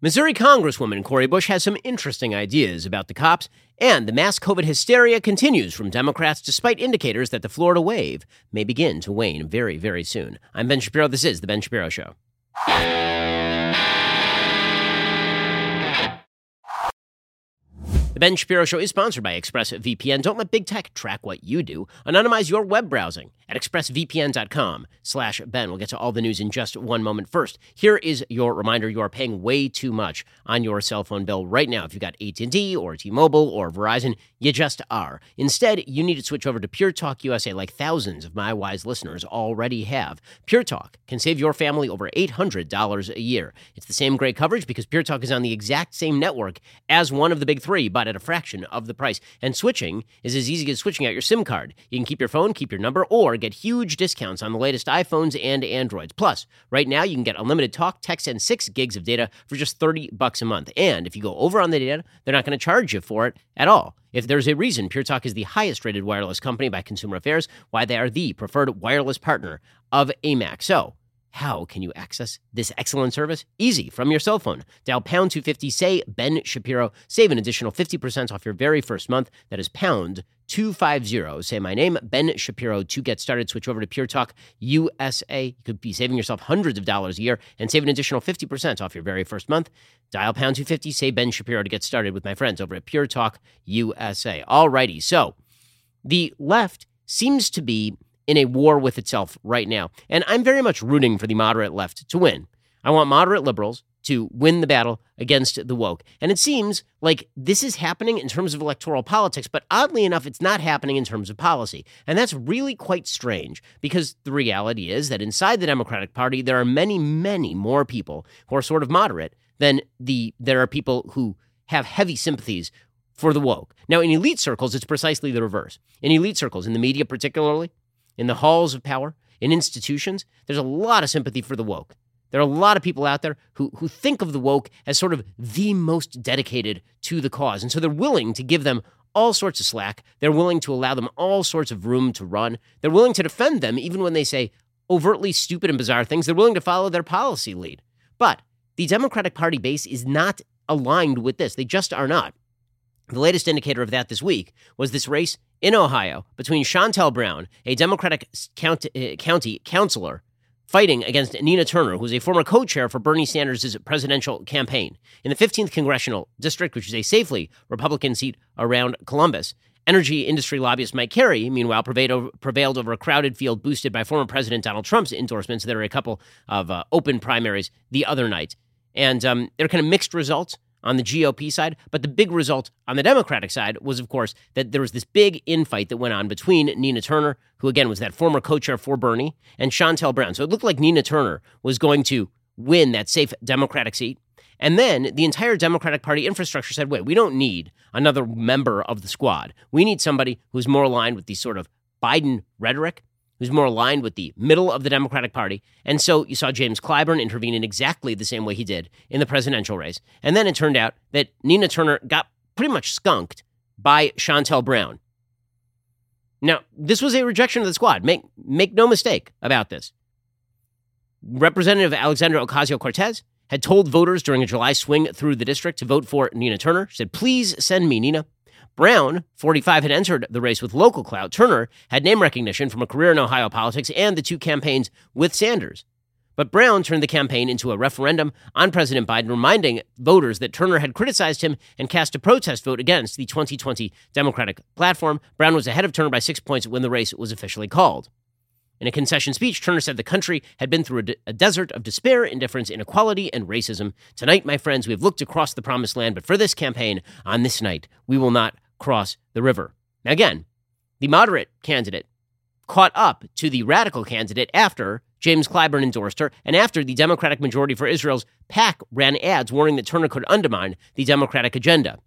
Missouri Congresswoman Cori Bush has some interesting ideas about the cops, and the mass COVID hysteria continues from Democrats despite indicators that the Florida wave may begin to wane very, very soon. I'm Ben Shapiro. This is The Ben Shapiro Show. The Ben Shapiro Show is sponsored by ExpressVPN. Don't let big tech track what you do. Anonymize your web browsing at expressvpn.com slash Ben. We'll get to all the news in just one moment. First, here is your reminder. You are paying way too much on your cell phone bill right now. If you've got AT&T or T-Mobile or Verizon, you just are. Instead, you need to switch over to Pure Talk USA like thousands of my wise listeners already have. Pure Talk can save your family over $800 a year. It's the same great coverage because Pure Talk is on the exact same network as one of the big three, but at a fraction of the price. And switching is as easy as switching out your SIM card. You can keep your phone, keep your number, or get huge discounts on the latest iPhones and Androids. Plus, right now you can get unlimited talk, text, and six gigs of data for just 30 bucks a month. And if you go over on the data, they're not going to charge you for it at all. If there's a reason Pure Talk is the highest rated wireless company by Consumer Affairs, why they are the preferred wireless partner of AMAC. So, how can you access this excellent service? Easy from your cell phone. Dial pound 250, say Ben Shapiro, save an additional 50% off your very first month. That is pound 250. Say my name, Ben Shapiro, to get started. Switch over to Pure Talk USA. You could be saving yourself hundreds of dollars a year and save an additional 50% off your very first month. Dial pound 250, say Ben Shapiro to get started with my friends over at Pure Talk USA. Alrighty, so the left seems to be in a war with itself right now. And I'm very much rooting for the moderate left to win. I want moderate liberals to win the battle against the woke. And it seems like this is happening in terms of electoral politics, but oddly enough, it's not happening in terms of policy. And that's really quite strange because the reality is that inside the Democratic Party, there are many, many more people who are sort of moderate than the there are people who have heavy sympathies for the woke. Now, in elite circles, it's precisely the reverse. In elite circles, in the media particularly, in the halls of power, in institutions, there's a lot of sympathy for the woke. There are a lot of people out there who, who think of the woke as sort of the most dedicated to the cause. And so they're willing to give them all sorts of slack. They're willing to allow them all sorts of room to run. They're willing to defend them even when they say overtly stupid and bizarre things. They're willing to follow their policy lead. But the Democratic Party base is not aligned with this. They just are not. The latest indicator of that this week was this race in Ohio between Shontel Brown, a Democratic county, uh, county councilor, fighting against Nina Turner, who's a former co chair for Bernie Sanders' presidential campaign. In the 15th congressional district, which is a safely Republican seat around Columbus, energy industry lobbyist Mike Carey, meanwhile, prevailed over, a crowded field boosted by former President Donald Trump's endorsements. There are a couple of uh, open primaries the other night. And um, they're kind of mixed results on the GOP side. But the big result on the Democratic side was, of course, that there was this big infight that went on between Nina Turner, who again was that former co chair for Bernie, and Shontel Brown. So it looked like Nina Turner was going to win that safe Democratic seat. And then the entire Democratic Party infrastructure said, wait, we don't need another member of the squad. We need somebody who's more aligned with the sort of Biden rhetoric who's more aligned with the middle of the Democratic Party. And so you saw James Clyburn intervene in exactly the same way he did in the presidential race. And then it turned out that Nina Turner got pretty much skunked by Shontel Brown. Now, this was a rejection of the squad. Make, make no mistake about this. Representative Alexandra Ocasio Cortez had told voters during a July swing through the district to vote for Nina Turner. She said, Please send me Nina. Brown, 45, had entered the race with local clout. Turner had name recognition from a career in Ohio politics and the two campaigns with Sanders. But Brown turned the campaign into a referendum on President Biden, reminding voters that Turner had criticized him and cast a protest vote against the 2020 Democratic platform. Brown was ahead of Turner by six points when the race was officially called. In a concession speech, Turner said the country had been through a, de- a, desert of despair, indifference, inequality, and racism. Tonight, my friends, we have looked across the promised land, but for this campaign, on this night, we will not cross the river. Again, the moderate candidate caught up to the radical candidate after James Clyburn endorsed her and after the Democratic Majority for Israel's PAC ran ads warning that Turner could undermine the Democratic agenda.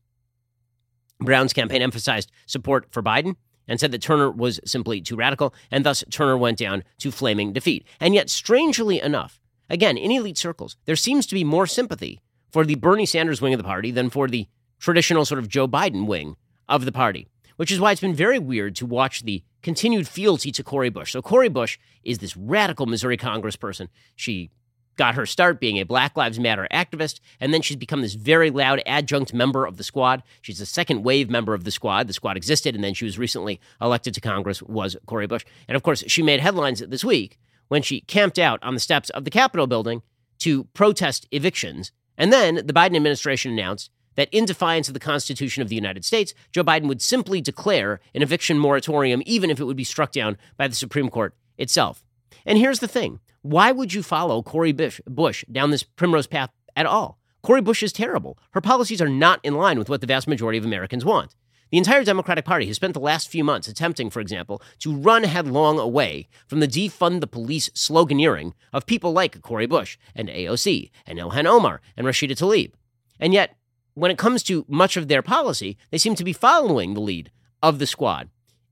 Brown's campaign emphasized support for Biden and said that Turner was simply too radical, and thus Turner went down to flaming defeat. And yet, strangely enough, again, in elite circles, there seems to be more sympathy for the Bernie Sanders wing of the party than for the traditional sort of Joe Biden wing of the party, which is why it's been very weird to watch the continued fealty to Cori Bush. So Cori Bush is this radical Missouri congressperson. She got her start being a Black Lives Matter activist, and then she's become this very loud adjunct member of the squad. She's a second wave member of the squad. The squad existed, and then she was recently elected to Congress, was Cori Bush. And of course, she made headlines this week when she camped out on the steps of the Capitol building to protest evictions. And then the Biden administration announced that in defiance of the Constitution of the United States, Joe Biden would simply declare an eviction moratorium, even if it would be struck down by the Supreme Court itself. And here's the thing why would you follow Cori Bush, down this primrose path at all? Cori Bush is terrible. Her policies are not in line with what the vast majority of Americans want. The entire Democratic Party has spent the last few months attempting, for example, to run headlong away from the defund the police sloganeering of people like Cori Bush and AOC and Ilhan Omar and Rashida Tlaib. And yet, when it comes to much of their policy, they seem to be following the lead of the squad.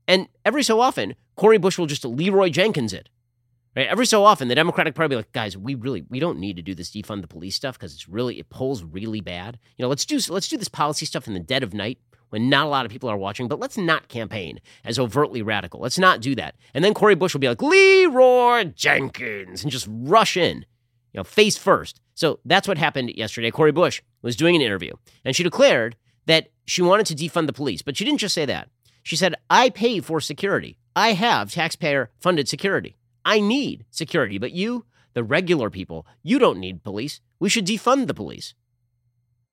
And every so often, Cori Bush will just Leroy Jenkins it Right? Every so often, the Democratic Party will be like, guys, we really we don't need to do this defund the police stuff because it's really it polls really bad. You know, let's do let's do this policy stuff in the dead of night when not a lot of people are watching, but let's not campaign as overtly radical. Let's not do that. And then Cori Bush will be like, Leroy Jenkins, and just rush in, you know, face first. So that's what happened yesterday. Cori Bush was doing an interview, and she declared that she wanted to defund the police, but she didn't just say that. She said, I pay for security. I have taxpayer funded security. I need security, but you, the regular people, you don't need police. We should defund the police.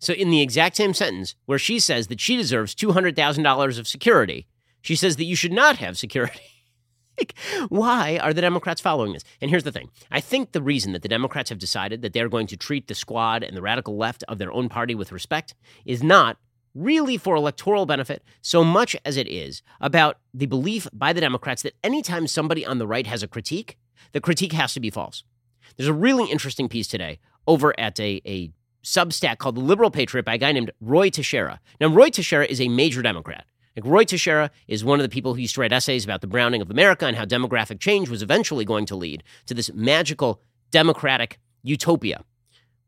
So, in the exact same sentence where she says that she deserves $200,000 of security, she says that you should not have security. why are the Democrats following this? And here's the thing I think the reason that the Democrats have decided that they're going to treat the squad and the radical left of their own party with respect is not really for electoral benefit so much as it is about the belief by the Democrats that anytime somebody on the right has a critique, the critique has to be false. There's a really interesting piece today over at a, a Substack called The Liberal Patriot by a guy named Roy Teixeira. Now, Roy Teixeira is a major Democrat. Like Roy Teixeira is one of the people who used to write essays about the browning of America and how demographic change was eventually going to lead to this magical democratic utopia.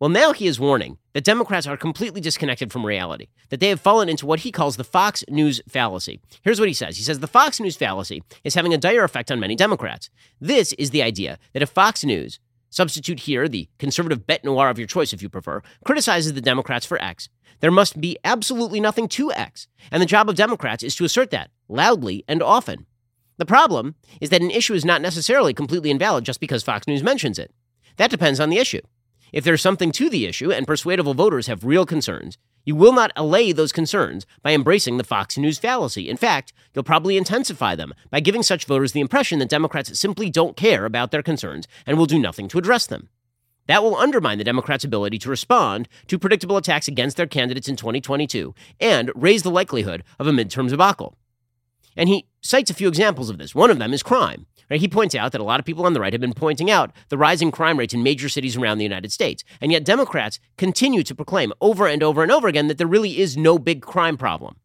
Well, now he is warning that Democrats are completely disconnected from reality, that they have fallen into what he calls the Fox News fallacy. Here's what he says He says the Fox News fallacy is having a dire effect on many Democrats. This is the idea that if Fox News substitute here the conservative bête noire of your choice if you prefer, criticizes the Democrats for X, there must be absolutely nothing to X. And the job of Democrats is to assert that loudly and often. The problem is that an issue is not necessarily completely invalid just because Fox News mentions it. That depends on the issue. If there's something to the issue and persuadable voters have real concerns, you will not allay those concerns by embracing the Fox News fallacy. In fact, you'll probably intensify them by giving such voters the impression that Democrats simply don't care about their concerns and will do nothing to address them. That will undermine the Democrats' ability to respond to predictable attacks against their candidates in 2022 and raise the likelihood of a midterm debacle. And he cites a few examples of this. One of them is crime. He points out that a lot of people on the right have been pointing out the rising crime rates in major cities around the United States. And yet Democrats continue to proclaim over and over and over again that there really is no big crime problem.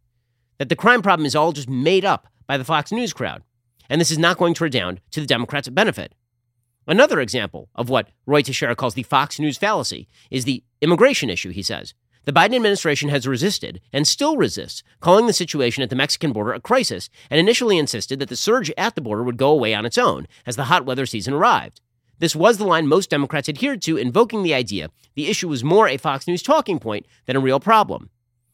That the crime problem is all just made up by the Fox News crowd. And this is not going to redound to the Democrats' benefit. Another example of what Roy Teixeira calls the Fox News fallacy is the immigration issue, he says. The Biden administration has resisted and still resists calling the situation at the Mexican border a crisis and initially insisted that the surge at the border would go away on its own as the hot weather season arrived. This was the line most Democrats adhered to, invoking the idea the issue was more a Fox News talking point than a real problem.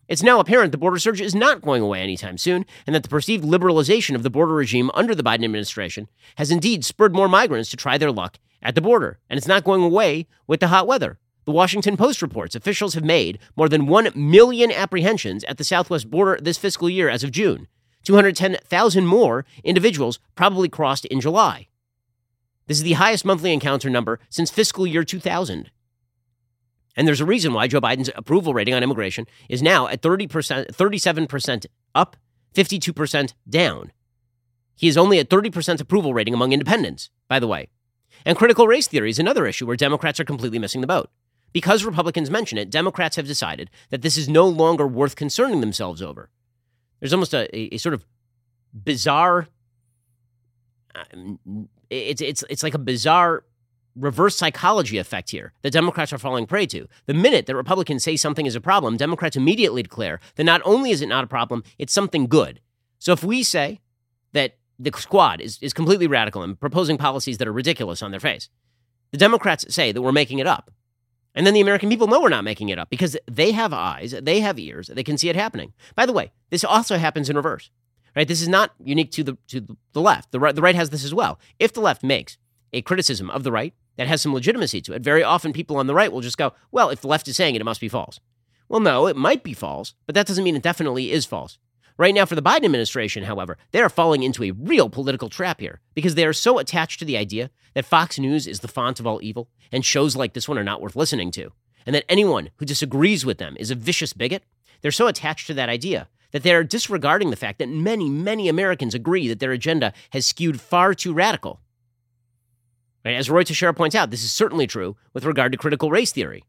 It's now apparent the border surge is not going away anytime soon, and that the perceived liberalization of the border regime under the Biden administration has indeed spurred more migrants to try their luck at the border, and it's not going away with the hot weather. The Washington Post reports officials have made more than 1 million apprehensions at the southwest border this fiscal year as of June. 210,000 more individuals probably crossed in July. This is the highest monthly encounter number since fiscal year 2000. And there's a reason why Joe Biden's approval rating on immigration is now at 30%, 37% up, 52% down. He is only at 30% approval rating among independents, by the way. And critical race theory is another issue where Democrats are completely missing the boat. Because Republicans mention it, Democrats have decided that this is no longer worth concerning themselves over. There's almost a, a, a sort of bizarre. Uh, it's it's it's like a bizarre reverse psychology effect here that Democrats are falling prey to. The minute that Republicans say something is a problem, Democrats immediately declare that not only is it not a problem, it's something good. So if we say that the squad is, is completely radical and proposing policies that are ridiculous on their face, the Democrats say that we're making it up. And then the American people know we're not making it up because they have eyes, they have ears, they can see it happening. By the way, this also happens in reverse. Right? This is not unique to the to the left. The right, the right has this as well. If the left makes a criticism of the right that has some legitimacy to it, very often people on the right will just go, "Well, if the left is saying it, it must be false." Well, no, it might be false, but that doesn't mean it definitely is false. Right now, for the Biden administration, however, they are falling into a real political trap here because they are so attached to the idea that Fox News is the font of all evil and shows like this one are not worth listening to, and that anyone who disagrees with them is a vicious bigot. They're so attached to that idea that they are disregarding the fact that many, many Americans agree that their agenda has skewed far too radical. Right? As Roy Teixeira points out, this is certainly true with regard to critical race theory.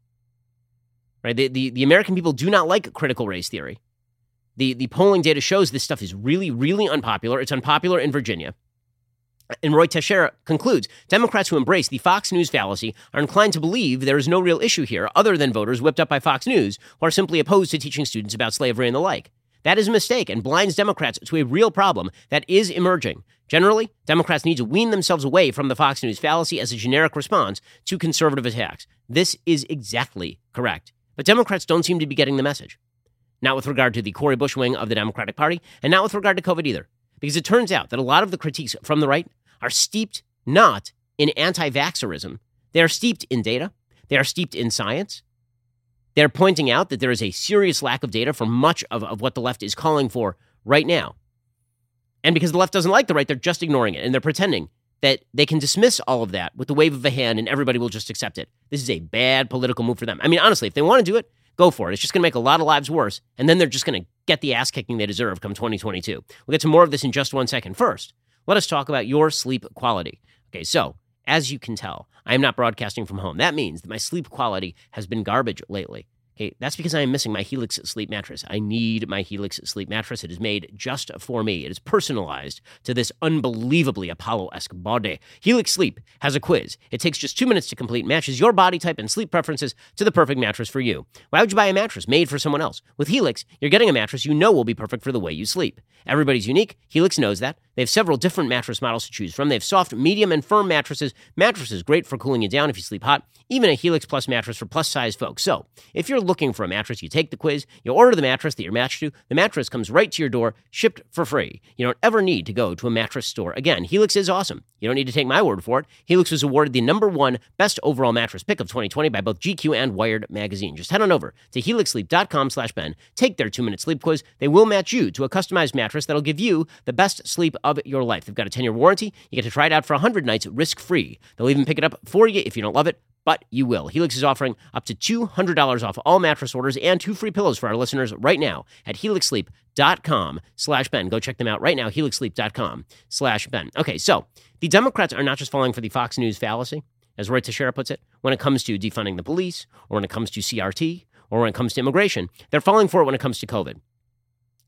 Right? The, the, the American people do not like critical race theory. The, the polling data shows this stuff is really, really unpopular. It's unpopular in Virginia. And Roy Teixeira concludes Democrats who embrace the Fox News fallacy are inclined to believe there is no real issue here other than voters whipped up by Fox News who are simply opposed to teaching students about slavery and the like. That is a mistake and blinds Democrats to a real problem that is emerging. Generally, Democrats need to wean themselves away from the Fox News fallacy as a generic response to conservative attacks. This is exactly correct. But Democrats don't seem to be getting the message. Not with regard to the Cori Bush wing of the Democratic Party, and not with regard to COVID either. Because it turns out that a lot of the critiques from the right are steeped not in anti vaxxerism, they are steeped in data, they are steeped in science, they're pointing out that there is a serious lack of data for much of, of what the left is calling for right now. And because the left doesn't like the right, they're just ignoring it and they're pretending that they can dismiss all of that with the wave of a hand and everybody will just accept it. This is a bad political move for them. I mean, honestly, if they want to do it, go for it. It's just going to make a lot of lives worse. And then they're just going to get the ass kicking they deserve come 2022. We'll get to more of this in just one second. First, let us talk about your sleep quality. Okay, so as you can tell, I am not broadcasting from home. That means that my sleep quality has been garbage lately. Okay, that's because I am missing my Helix sleep mattress. I need my Helix sleep mattress. It is made just for me. It is personalized to this unbelievably Apollo esque body. Helix Sleep has a quiz. It takes just two minutes to complete, matches your body type and sleep preferences to the perfect mattress for you. Why would you buy a mattress made for someone else? With Helix, you're getting a mattress you know will be perfect for the way you sleep. Everybody's unique. Helix knows that. They have several different mattress models to choose from. They have soft, medium, and firm mattresses. Mattresses great for cooling you down if you sleep hot. Even a Helix Plus mattress for plus size folks. So, if you're looking for a mattress, you take the quiz, you order the mattress that you're matched to. The mattress comes right to your door, shipped for free. You don't ever need to go to a mattress store again. Helix is awesome. You don't need to take my word for it. Helix was awarded the number one best overall mattress pick of 2020 by both GQ and Wired magazine. Just head on over to helixsleep.com/ben. Take their two-minute sleep quiz. They will match you to a customized mattress that'll give you the best sleep of your life. They've got a 10-year warranty. You get to try it out for 100 nights risk-free. They'll even pick it up for you if you don't love it but you will. Helix is offering up to $200 off all mattress orders and two free pillows for our listeners right now at helixsleep.com slash Ben. Go check them out right now, helixsleep.com slash Ben. Okay, so the Democrats are not just falling for the Fox News fallacy, as Roy Teixeira puts it, when it comes to defunding the police or when it comes to CRT or when it comes to immigration. They're falling for it when it comes to COVID.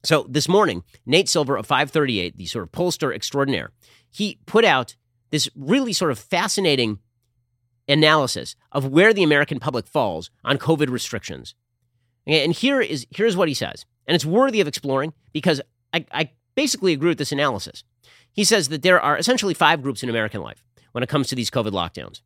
So this morning, Nate Silver of 538, the sort of pollster extraordinaire, he put out this really sort of fascinating analysis of where the American public falls on COVID restrictions. And here is here's what he says, and it's worthy of exploring because I, I basically agree with this analysis. He says that there are essentially five groups in American life when it comes to these COVID lockdowns.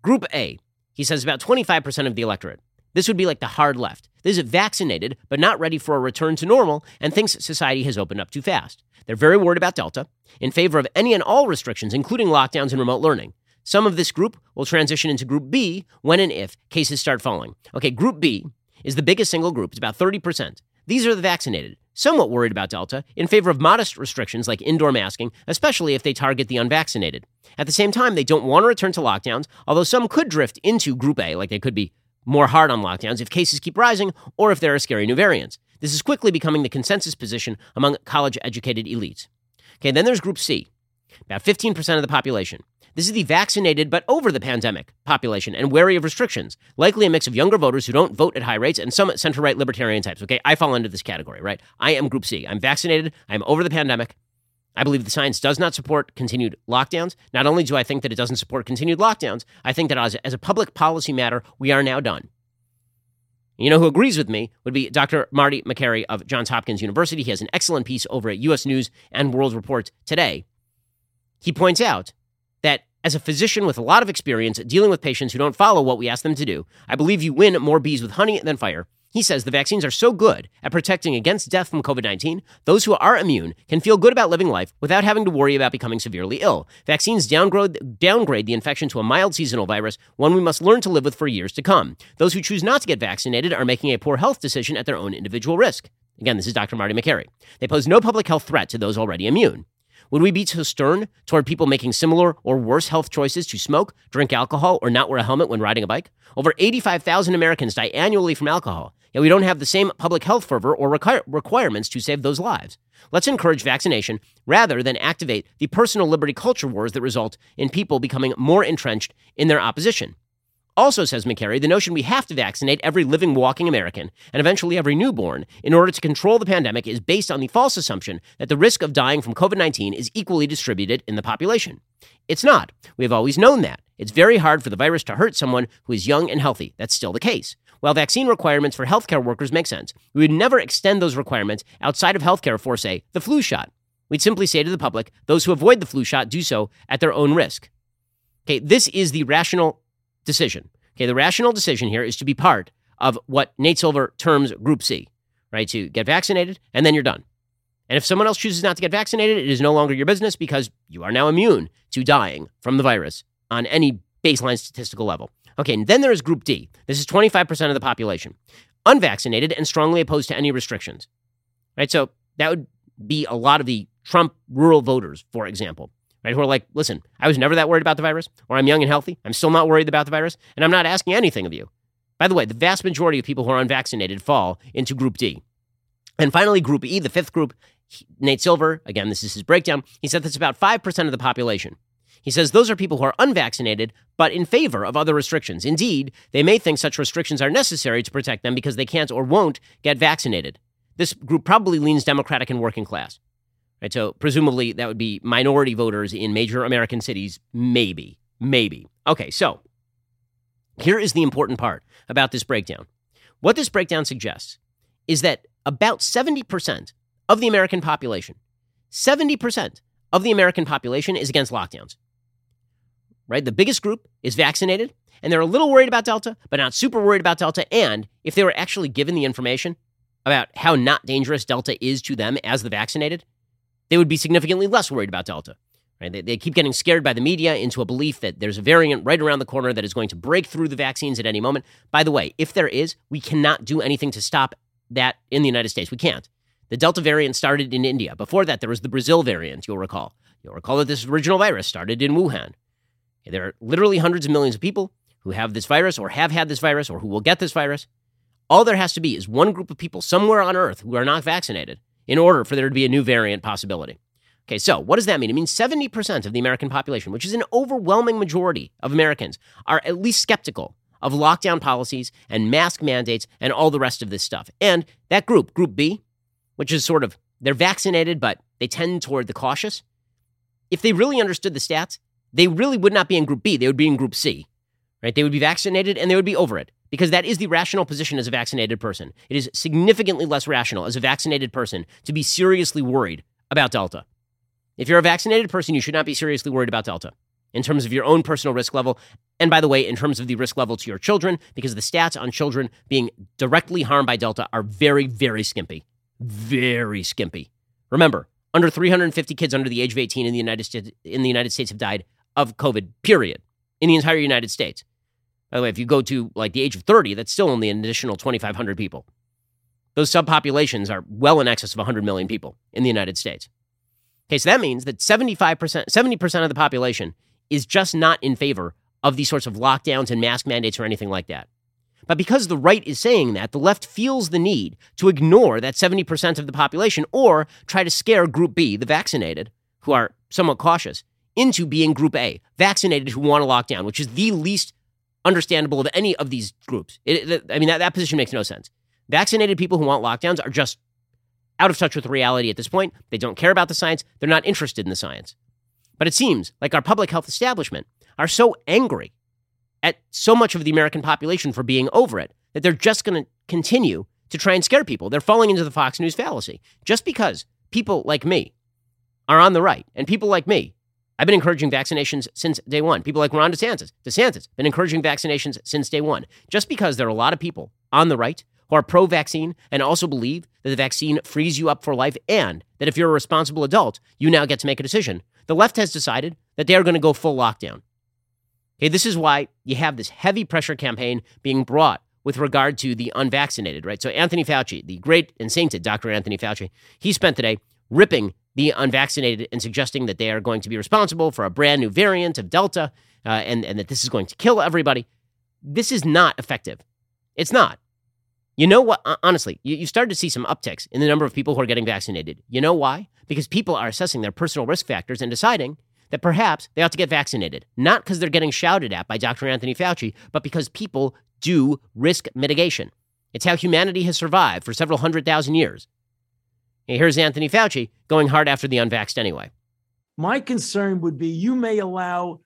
Group A, he says about 25% of the electorate. This would be like the hard left. This is vaccinated, but not ready for a return to normal and thinks society has opened up too fast. They're very worried about Delta, in favor of any and all restrictions, including lockdowns and remote learning. Some of this group will transition into Group B when and if cases start falling. Okay, Group B is the biggest single group, it's about 30%. These are the vaccinated, somewhat worried about Delta, in favor of modest restrictions like indoor masking, especially if they target the unvaccinated. At the same time, they don't want to return to lockdowns, although some could drift into Group A, like they could be more hard on lockdowns if cases keep rising or if there are scary new variants. This is quickly becoming the consensus position among college educated elites. Okay, then there's Group C, about 15% of the population. This is the vaccinated but over the pandemic population and wary of restrictions, likely a mix of younger voters who don't vote at high rates and some center right libertarian types. Okay, I fall into this category, right? I am group C. I'm vaccinated, I'm over the pandemic. I believe the science does not support continued lockdowns. Not only do I think that it doesn't support continued lockdowns, I think that as, as a public policy matter, we are now done. You know who agrees with me would be Dr. Marty Makary of Johns Hopkins University. He has an excellent piece over at US News and World Report today. He points out that as a physician with a lot of experience dealing with patients who don't follow what we ask them to do, I believe you win more bees with honey than fire. He says the vaccines are so good at protecting against death from COVID 19, those who are immune can feel good about living life without having to worry about becoming severely ill. Vaccines downgrade, downgrade the infection to a mild seasonal virus, one we must learn to live with for years to come. Those who choose not to get vaccinated are making a poor health decision at their own individual risk. Again, this is Dr. Marty Makary. They pose no public health threat to those already immune. Would we be too stern toward people making similar or worse health choices to smoke, drink alcohol, or not wear a helmet when riding a bike? Over 85,000 Americans die annually from alcohol, yet we don't have the same public health fervor or requir- requirements to save those lives. Let's encourage vaccination rather than activate the personal liberty culture wars that result in people becoming more entrenched in their opposition. Also, says Makary, the notion we have to vaccinate every living, walking American and eventually every newborn in order to control the pandemic is based on the false assumption that the risk of dying from COVID 19 is equally distributed in the population. It's not. We have always known that. It's very hard for the virus to hurt someone who is young and healthy. That's still the case. While vaccine requirements for healthcare workers make sense, we would never extend those requirements outside of healthcare for, say, the flu shot. We'd simply say to the public, those who avoid the flu shot do so at their own risk. Okay, this is the rational decision. Okay, the rational decision here is to be part of what Nate Silver terms Group C, right? To get vaccinated and then you're done. And if someone else chooses not to get vaccinated, it is no longer your business because you are now immune to dying from the virus on any baseline statistical level. Okay, and then there is Group D. This is 25% of the population, unvaccinated and strongly opposed to any restrictions, right? So that would be a lot of the Trump rural voters, for example right? Who are like, listen, I was never that worried about the virus, or I'm young and healthy. I'm still not worried about the virus, and I'm not asking anything of you. By the way, the vast majority of people who are unvaccinated fall into Group D. And finally, Group E, the fifth group, Nate Silver, again, this is his breakdown. He said that's about 5% of the population. He says those are people who are unvaccinated, but in favor of other restrictions. Indeed, they may think such restrictions are necessary to protect them because they can't or won't get vaccinated. This group probably leans Democratic and working class. Right, so presumably that would be minority voters in major American cities, maybe, maybe. Okay, so here is the important part about this breakdown. What this breakdown suggests is that about 70% of the American population, 70% of the American population is against lockdowns. Right? The biggest group is vaccinated, and they're a little worried about Delta, but not super worried about Delta. And if they were actually given the information about how not dangerous Delta is to them as the vaccinated, they would be significantly less worried about Delta. Right? They, they keep getting scared by the media into a belief that there's a variant right around the corner that is going to break through the vaccines at any moment. By the way, if there is, we cannot do anything to stop that in the United States. We can't. The Delta variant started in India. Before that, there was the Brazil variant, you'll recall. You'll recall that this original virus started in Wuhan. There are literally hundreds of millions of people who have this virus or have had this virus or who will get this virus. All there has to be is one group of people somewhere on Earth who are not vaccinated in order for there to be a new variant possibility. Okay, so what does that mean? It means 70% of the American population, which is an overwhelming majority of Americans, are at least skeptical of lockdown policies and mask mandates and all the rest of this stuff. And that group, Group B, which is sort of, they're vaccinated, but they tend toward the cautious. If they really understood the stats, they really would not be in Group B. They would be in Group C, right? They would be vaccinated and they would be over it because that is the rational position as a vaccinated person. It is significantly less rational as a vaccinated person to be seriously worried about Delta. If you're a vaccinated person, you should not be seriously worried about Delta in terms of your own personal risk level. And by the way, in terms of the risk level to your children, because the stats on children being directly harmed by Delta are very, very skimpy. Very skimpy. Remember, under 350 kids under the age of 18 in the United States, in the United States have died of COVID, period, in the entire United States. By the way, if you go to like the age of 30, that's still only an additional 2,500 people. Those subpopulations are well in excess of 100 million people in the United States. Okay, so that means that 75%, 70% of the population is just not in favor of these sorts of lockdowns and mask mandates or anything like that. But because the right is saying that, the left feels the need to ignore that 70% of the population or try to scare Group B, the vaccinated, who are somewhat cautious, into being group A, vaccinated who want to lock down, which is the least understandable of any of these groups. It, it, I mean, that, that position makes no sense. Vaccinated people who want lockdowns are just out of touch with reality at this point. They don't care about the science, they're not interested in the science. But it seems like our public health establishment are so angry at so much of the American population for being over it that they're just going to continue to try and scare people. They're falling into the Fox News fallacy. Just because people like me are on the right and people like me I've been encouraging vaccinations since day one. People like Ron DeSantis, DeSantis, been encouraging vaccinations since day one. Just because there are a lot of people on the right who are pro vaccine and also believe that the vaccine frees you up for life and that if you're a responsible adult, you now get to make a decision, the left has decided that they are going to go full lockdown. Okay, this is why you have this heavy pressure campaign being brought with regard to the unvaccinated, right? So Anthony Fauci, the great and sainted Dr. Anthony Fauci, he spent today ripping the unvaccinated and suggesting that they are going to be responsible for a brand new variant of Delta uh, and, and that this is going to kill everybody. This is not effective. It's not. You know what? Honestly, you, you started to see some upticks in the number of people who are getting vaccinated. You know why? Because people are assessing their personal risk factors and deciding that perhaps they ought to get vaccinated, not because they're getting shouted at by Dr. Anthony Fauci, but because people do risk mitigation. It's how humanity has survived for several hundred thousand years. Here's Anthony Fauci going hard after the unvaxxed anyway. My concern would be you may allow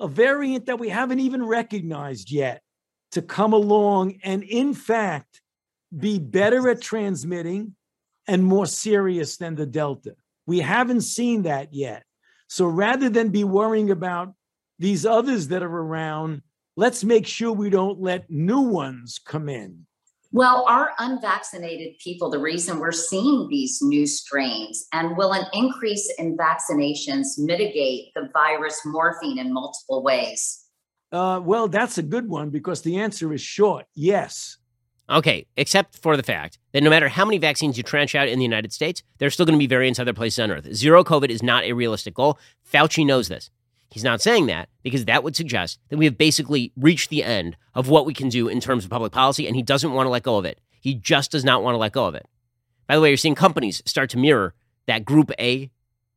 a variant that we haven't even recognized yet to come along and, in fact, be better at transmitting and more serious than the Delta. We haven't seen that yet. So rather than be worrying about these others that are around, let's make sure we don't let new ones come in. Well, our unvaccinated people the reason we're seeing these new strains? And will an increase in vaccinations mitigate the virus morphing in multiple ways? Uh, well, that's a good one because the answer is short yes. Okay, except for the fact that no matter how many vaccines you tranche out in the United States, there's still going to be variants other places on Earth. Zero COVID is not a realistic goal. Fauci knows this. He's not saying that because that would suggest that we have basically reached the end of what we can do in terms of public policy, and he doesn't want to let go of it. He just does not want to let go of it. By the way, you're seeing companies start to mirror that group A, you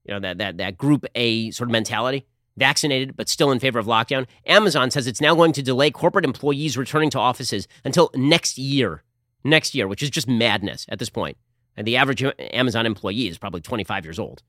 know, that that that group A sort of mentality, vaccinated but still in favor of lockdown. Amazon says it's now going to delay corporate employees returning to offices until next year. Next year, which is just madness at this point. And the average Amazon employee is probably 25 years old.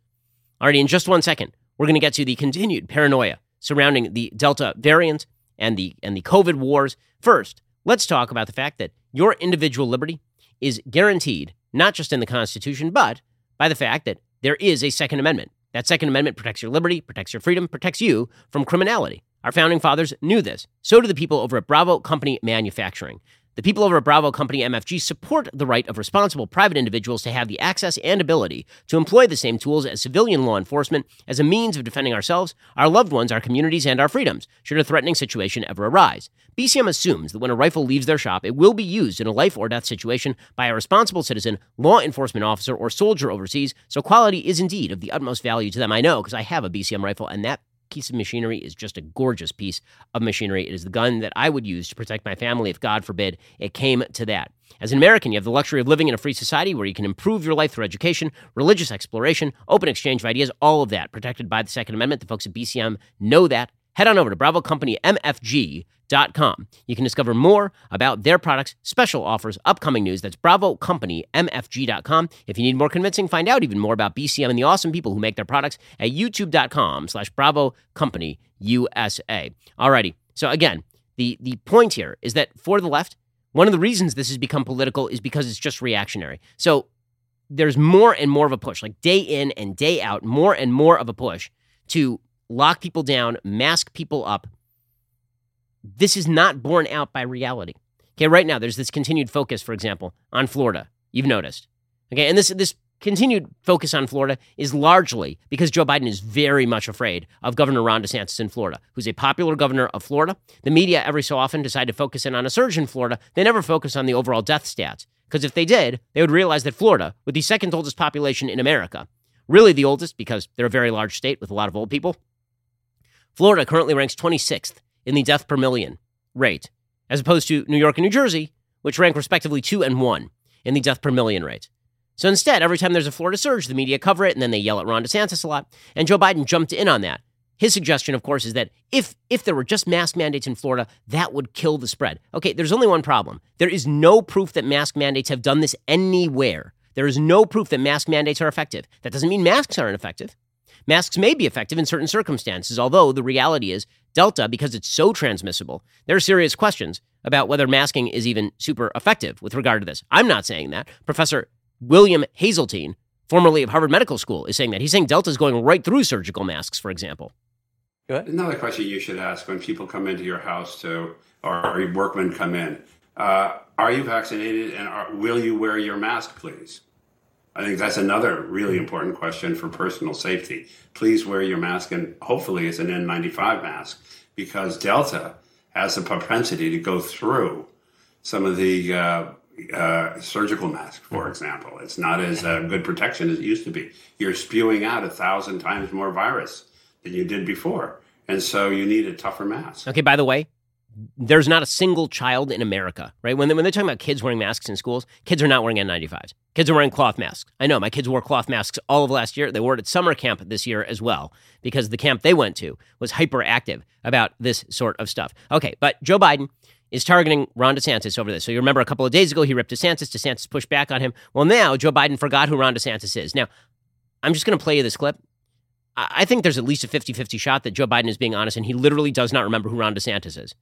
Alrighty, in just one second, we're going to get to the continued paranoia surrounding the Delta variant and the and the COVID wars. First, let's talk about the fact that your individual liberty is guaranteed not just in the Constitution, but by the fact that there is a Second Amendment. That Second Amendment protects your liberty, protects your freedom, protects you from criminality. Our founding fathers knew this. So do the people over at Bravo Company Manufacturing. The people over at Bravo Company MFG support the right of responsible private individuals to have the access and ability to employ the same tools as civilian law enforcement as a means of defending ourselves, our loved ones, our communities, and our freedoms should a threatening situation ever arise. BCM assumes that when a rifle leaves their shop, it will be used in a life or death situation by a responsible citizen, law enforcement officer, or soldier overseas, so quality is indeed of the utmost value to them. I know because I have a BCM rifle, and that piece of machinery is just a gorgeous piece of machinery. It is the gun that I would use to protect my family if, God forbid, it came to that. As an American, you have the luxury of living in a free society where you can improve your life through education, religious exploration, open exchange of ideas, all of that protected by the Second Amendment. The folks at BCM know that. Head on over to Bravo Company MFG Com. You can discover more about their products, special offers, upcoming news. That's Bravo Company, MFG.com. If you need more convincing, find out even more about BCM and the awesome people who make their products at YouTube.com slash Bravo Company USA. Alrighty. So again, the, the point here is that for the left, one of the reasons this has become political is because it's just reactionary. So there's more and more of a push, like day in and day out, more and more of a push to lock people down, mask people up, this is not borne out by reality. Okay, right now there's this continued focus, for example, on Florida. You've noticed. Okay, and this this continued focus on Florida is largely because Joe Biden is very much afraid of Governor Ron DeSantis in Florida, who's a popular governor of Florida. The media every so often decide to focus in on a surge in Florida. They never focus on the overall death stats. Because if they did, they would realize that Florida, with the second oldest population in America, really the oldest because they're a very large state with a lot of old people, Florida currently ranks 26th in the death per million rate, as opposed to New York and New Jersey, which rank respectively two and one in the death per million rate. So instead, every time there's a Florida surge, the media cover it and then they yell at Ron DeSantis a lot. And Joe Biden jumped in on that His suggestion, of course, is that if if there were just mask mandates in Florida, that would kill the spread. Okay, there's only one problem. There is no proof that mask mandates have done this anywhere. There is no proof that mask mandates are effective. That doesn't mean masks aren't effective. Masks may be effective in certain circumstances, although the reality is Delta, because it's so transmissible, there are serious questions about whether masking is even super effective with regard to this. I'm not saying that. Professor William Haseltine, formerly of Harvard Medical School, is saying that. He's saying Delta is going right through surgical masks, for example. Good. Another question you should ask when people come into your house to, or workmen come in, uh, are you vaccinated and are, will you wear your mask, please? I think that's another really important question for personal safety. Please wear your mask, and hopefully it's an N95 mask because Delta has a propensity to go through some of the uh, uh, surgical masks, for mm-hmm. example. It's not as uh, good protection as it used to be. You're spewing out a thousand times more virus than you did before. And so you need a tougher mask. Okay, by the way, there's not a single child in America, right? When, they, when they're talking about kids wearing masks in schools, kids are not wearing N95s. Kids are wearing cloth masks. I know my kids wore cloth masks all of last year. They wore it at summer camp this year as well because the camp they went to was hyperactive about this sort of stuff. Okay, but Joe Biden is targeting Ron DeSantis over this. So you remember a couple of days ago he ripped DeSantis. DeSantis pushed back on him. Well, now Joe Biden forgot who Ron DeSantis is. Now, I'm just going to play you this clip. I think there's at least a 50 50 shot that Joe Biden is being honest and he literally does not remember who Ron DeSantis is.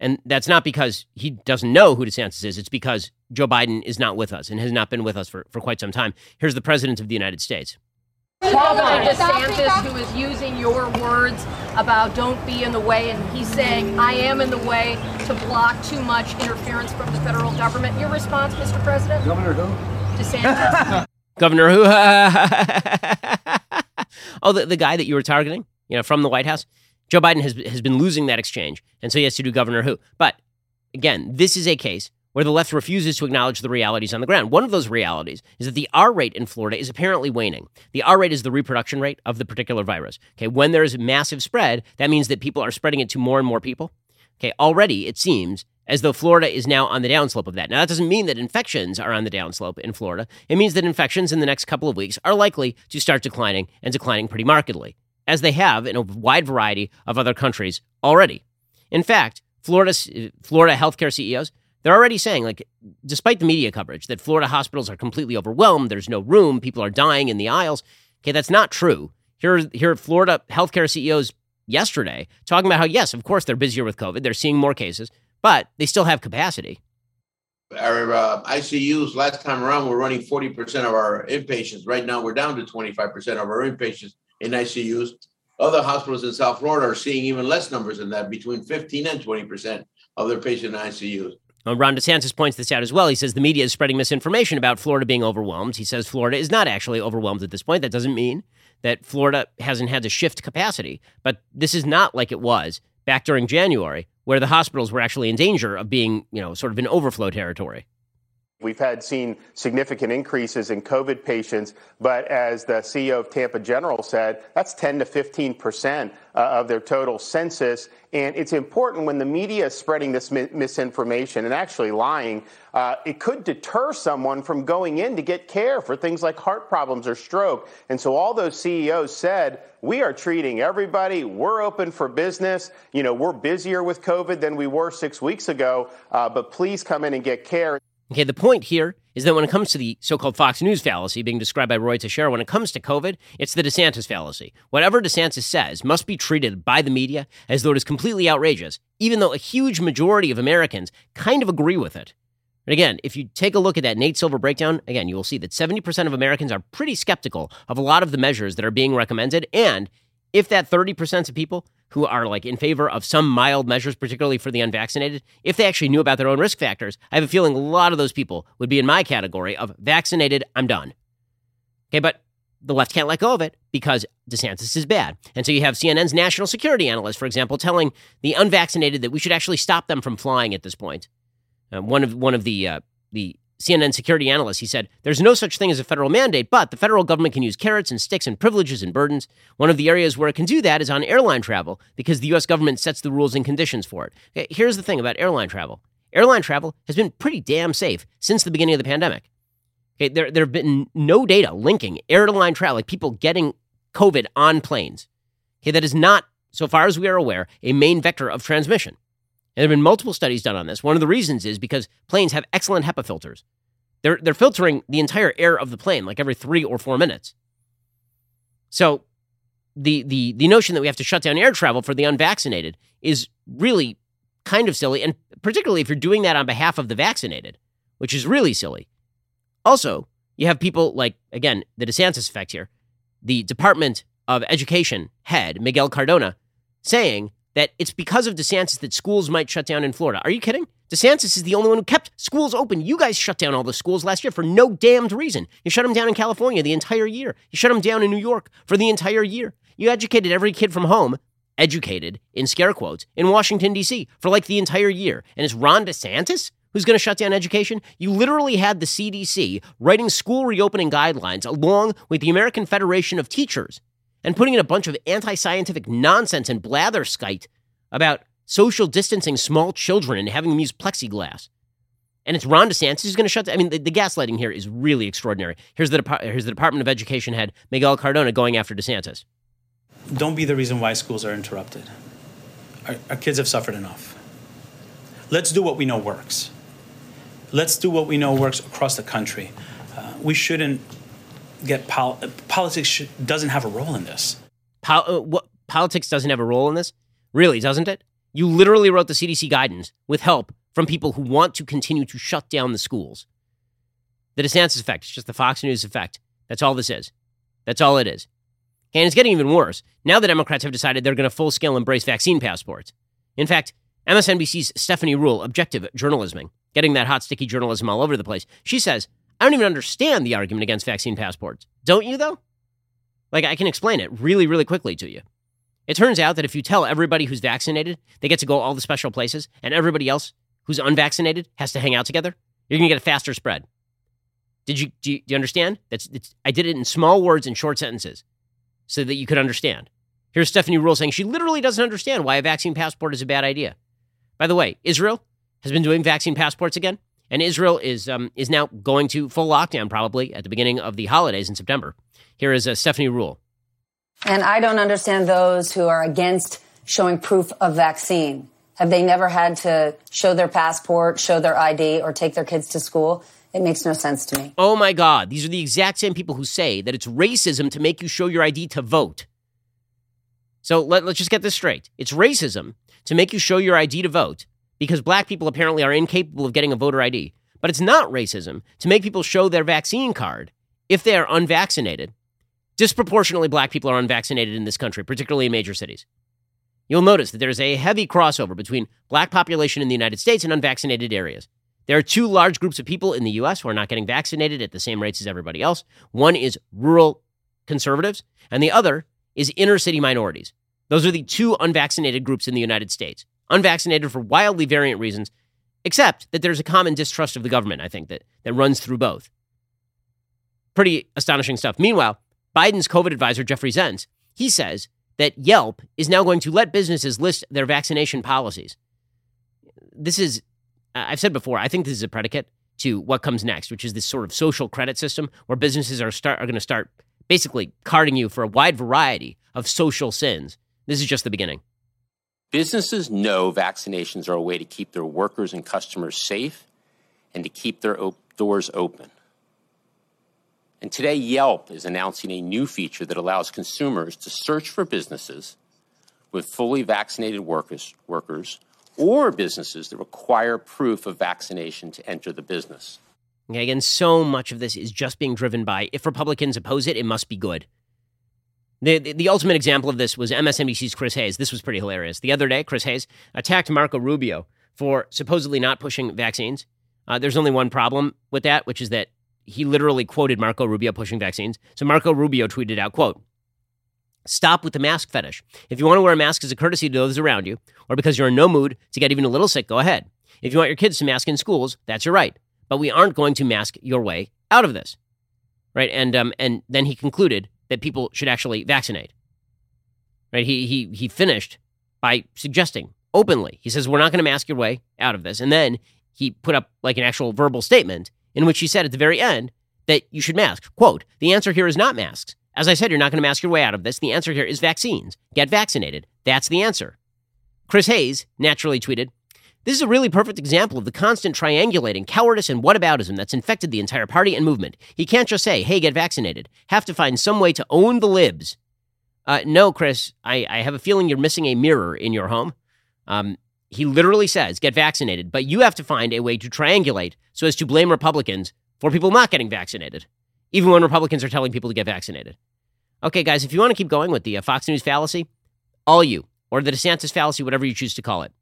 And that's not because he doesn't know who DeSantis is. It's because Joe Biden is not with us and has not been with us for, for quite some time. Here's the President of the United States. Governor DeSantis, who is using your words about don't be in the way, and he's saying, I am in the way to block too much interference from the federal government. Your response, Mr. President? Governor who? DeSantis. Governor who? oh, the, the guy that you were targeting, you know, from the White House? Joe Biden has, has been losing that exchange, and so he has to do Governor Who. But again, this is a case where the left refuses to acknowledge the realities on the ground. One of those realities is that the R rate in Florida is apparently waning. The R rate is the reproduction rate of the particular virus. Okay, when there is massive spread, that means that people are spreading it to more and more people. Okay, already it seems as though Florida is now on the downslope of that. Now, that doesn't mean that infections are on the downslope in Florida. It means that infections in the next couple of weeks are likely to start declining and declining pretty markedly as they have in a wide variety of other countries already. In fact, Florida, Florida healthcare CEOs, they're already saying, like, despite the media coverage, that Florida hospitals are completely overwhelmed, there's no room, people are dying in the aisles. Okay, that's not true. Here, here Florida healthcare CEOs yesterday talking about how, yes, of course, they're busier with COVID, they're seeing more cases, but they still have capacity. Our uh, ICUs last time around were running 40% of our inpatients. Right now, we're down to 25% of our inpatients in ICUs. Other hospitals in South Florida are seeing even less numbers than that, between 15 and 20% of their patient ICUs. Well, Ron DeSantis points this out as well. He says the media is spreading misinformation about Florida being overwhelmed. He says Florida is not actually overwhelmed at this point. That doesn't mean that Florida hasn't had to shift capacity, but this is not like it was back during January, where the hospitals were actually in danger of being, you know, sort of in overflow territory. We've had seen significant increases in COVID patients, but as the CEO of Tampa General said, that's 10 to 15 percent uh, of their total census. And it's important when the media is spreading this mi- misinformation and actually lying, uh, it could deter someone from going in to get care for things like heart problems or stroke. And so all those CEOs said, we are treating everybody. We're open for business. You know, we're busier with COVID than we were six weeks ago, uh, but please come in and get care. Okay, the point here is that when it comes to the so called Fox News fallacy being described by Roy Teixeira, when it comes to COVID, it's the DeSantis fallacy. Whatever DeSantis says must be treated by the media as though it is completely outrageous, even though a huge majority of Americans kind of agree with it. And again, if you take a look at that Nate Silver breakdown, again, you will see that 70% of Americans are pretty skeptical of a lot of the measures that are being recommended. And if that 30% of people who are like in favor of some mild measures, particularly for the unvaccinated, if they actually knew about their own risk factors, I have a feeling a lot of those people would be in my category of vaccinated, I'm done. Okay, but the left can't let go of it because DeSantis is bad. And so you have CNN's national security analyst, for example, telling the unvaccinated that we should actually stop them from flying at this point. Uh, one of one of the uh, the CNN security analyst, he said, There's no such thing as a federal mandate, but the federal government can use carrots and sticks and privileges and burdens. One of the areas where it can do that is on airline travel because the U.S. government sets the rules and conditions for it. Okay, here's the thing about airline travel airline travel has been pretty damn safe since the beginning of the pandemic. Okay, there, there have been no data linking airline travel, like people getting COVID on planes. Okay, that is not so far as we are aware, a main vector of transmission. And there have been multiple studies done on this. One of the reasons is because planes have excellent HEPA filters. They're, they're filtering the entire air of the plane like every three or four minutes. So the, the, the notion that we have to shut down air travel for the unvaccinated is really kind of silly, and particularly if you're doing that on behalf of the vaccinated, which is really silly. Also, you have people like, again, the DeSantis effect here, the Department of Education head, Miguel Cardona, saying that it's because of DeSantis that schools might shut down in Florida. Are you kidding? DeSantis is the only one who kept schools open. You guys shut down all the schools last year for no damned reason. You shut them down in California the entire year. You shut them down in New York for the entire year. You educated every kid from home, educated in scare quotes, in Washington, D.C. for like the entire year. And it's Ron DeSantis who's going to shut down education? You literally had the CDC writing school reopening guidelines along with the American Federation of Teachers and putting in a bunch of anti scientific nonsense and blatherskite about social distancing small children and having them use plexiglass. And it's Ron DeSantis who's going to shut. I mean, the, the, gaslighting here is really extraordinary. Here's the, here's the Department of Education head, Miguel Cardona, going after DeSantis. Don't be the reason why schools are interrupted. Our, our kids have suffered enough. Let's do what we know works. Let's do what we know works across the country. Uh, we shouldn't get pol- politics should, doesn't have a role in this. Pol- uh, what, politics doesn't have a role in this? Really, doesn't it? You literally wrote the CDC guidance with help from people who want to continue to shut down the schools. The DeSantis effect is just the Fox News effect. That's all this is. That's all it is. And it's getting even worse. Now the Democrats have decided they're going to full scale embrace vaccine passports. In fact, MSNBC's Stephanie Ruhle, objective journalism, getting that hot, sticky journalism all over the place, she says I don't even understand the argument against vaccine passports. Don't you, though? Like, I can explain it really, really quickly to you. It turns out that if you tell everybody who's vaccinated they get to go all the special places, and everybody else who's unvaccinated has to hang out together, you're going to get a faster spread. Did you do, you, do you understand? That's I did it in small words and short sentences so that you could understand. Here's Stephanie Ruhle saying she literally doesn't understand why a vaccine passport is a bad idea. By the way, Israel has been doing vaccine passports again. And Israel is um, is now going to full lockdown probably at the beginning of the holidays in September. Here is uh, Stephanie Ruhle. And I don't understand those who are against showing proof of vaccine. Have they never had to show their passport, show their ID, or take their kids to school? It makes no sense to me. Oh my God. These are the exact same people who say that it's racism to make you show your ID to vote. So let, us just get this straight. It's racism to make you show your ID to vote because black people apparently are incapable of getting a voter ID. But it's not racism to make people show their vaccine card if they are unvaccinated. Disproportionately, black people are unvaccinated in this country, particularly in major cities. You'll notice that there's a heavy crossover between black population in the United States and unvaccinated areas. There are two large groups of people in the US who are not getting vaccinated at the same rates as everybody else. One is rural conservatives, and the other is inner city minorities. Those are the two unvaccinated groups in the United States unvaccinated for wildly variant reasons, except that there's a common distrust of the government, I think, that, that runs through both. Pretty astonishing stuff. Meanwhile, Biden's COVID advisor, Jeffrey Zients, he says that Yelp is now going to let businesses list their vaccination policies. This is, I've said before, I think this is a predicate to what comes next, which is this sort of social credit system where businesses are, start, are going to start basically carding you for a wide variety of social sins. This is just the beginning. Businesses know vaccinations are a way to keep their workers and customers safe and to keep their op- doors open. And today, Yelp is announcing a new feature that allows consumers to search for businesses with fully vaccinated workers, workers or businesses that require proof of vaccination to enter the business. Again, so much of this is just being driven by if Republicans oppose it, it must be good. The, the, the, ultimate example of this was MSNBC's Chris Hayes. This was pretty hilarious. The other day, Chris Hayes attacked Marco Rubio for supposedly not pushing vaccines. Uh, there's only one problem with that, which is that he literally quoted Marco Rubio pushing vaccines. So Marco Rubio tweeted out, quote, Stop with the mask fetish. If you want to wear a mask as a courtesy to those around you, or because you're in no mood to get even a little sick, go ahead. If you want your kids to mask in schools, that's your right. But we aren't going to mask your way out of this. Right? And um, and then he concluded that people should actually vaccinate. Right? He he he finished by suggesting openly. He says we're not going to mask your way out of this. And then he put up like an actual verbal statement in which he said at the very end that you should mask. Quote, "The answer here is not masks. As I said, you're not going to mask your way out of this. The answer here is vaccines. Get vaccinated. That's the answer. Chris Hayes naturally tweeted, this is a really perfect example of the constant triangulating, cowardice, and whataboutism that's infected the entire party and movement. He can't just say, hey, get vaccinated. Have to find some way to own the libs. Uh, no, Chris, I, I have a feeling you're missing a mirror in your home. Um, he literally says, get vaccinated, but you have to find a way to triangulate so as to blame Republicans for people not getting vaccinated, even when Republicans are telling people to get vaccinated. Okay, guys, if you want to keep going with the uh, Fox News fallacy, all you, or the DeSantis fallacy, whatever you choose to call it,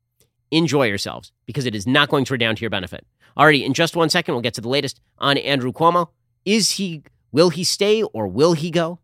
enjoy yourselves because it is not going to redound to your benefit. Alrighty, in just one second, we'll get to the latest on Andrew Cuomo. Is he, will he stay or will he go?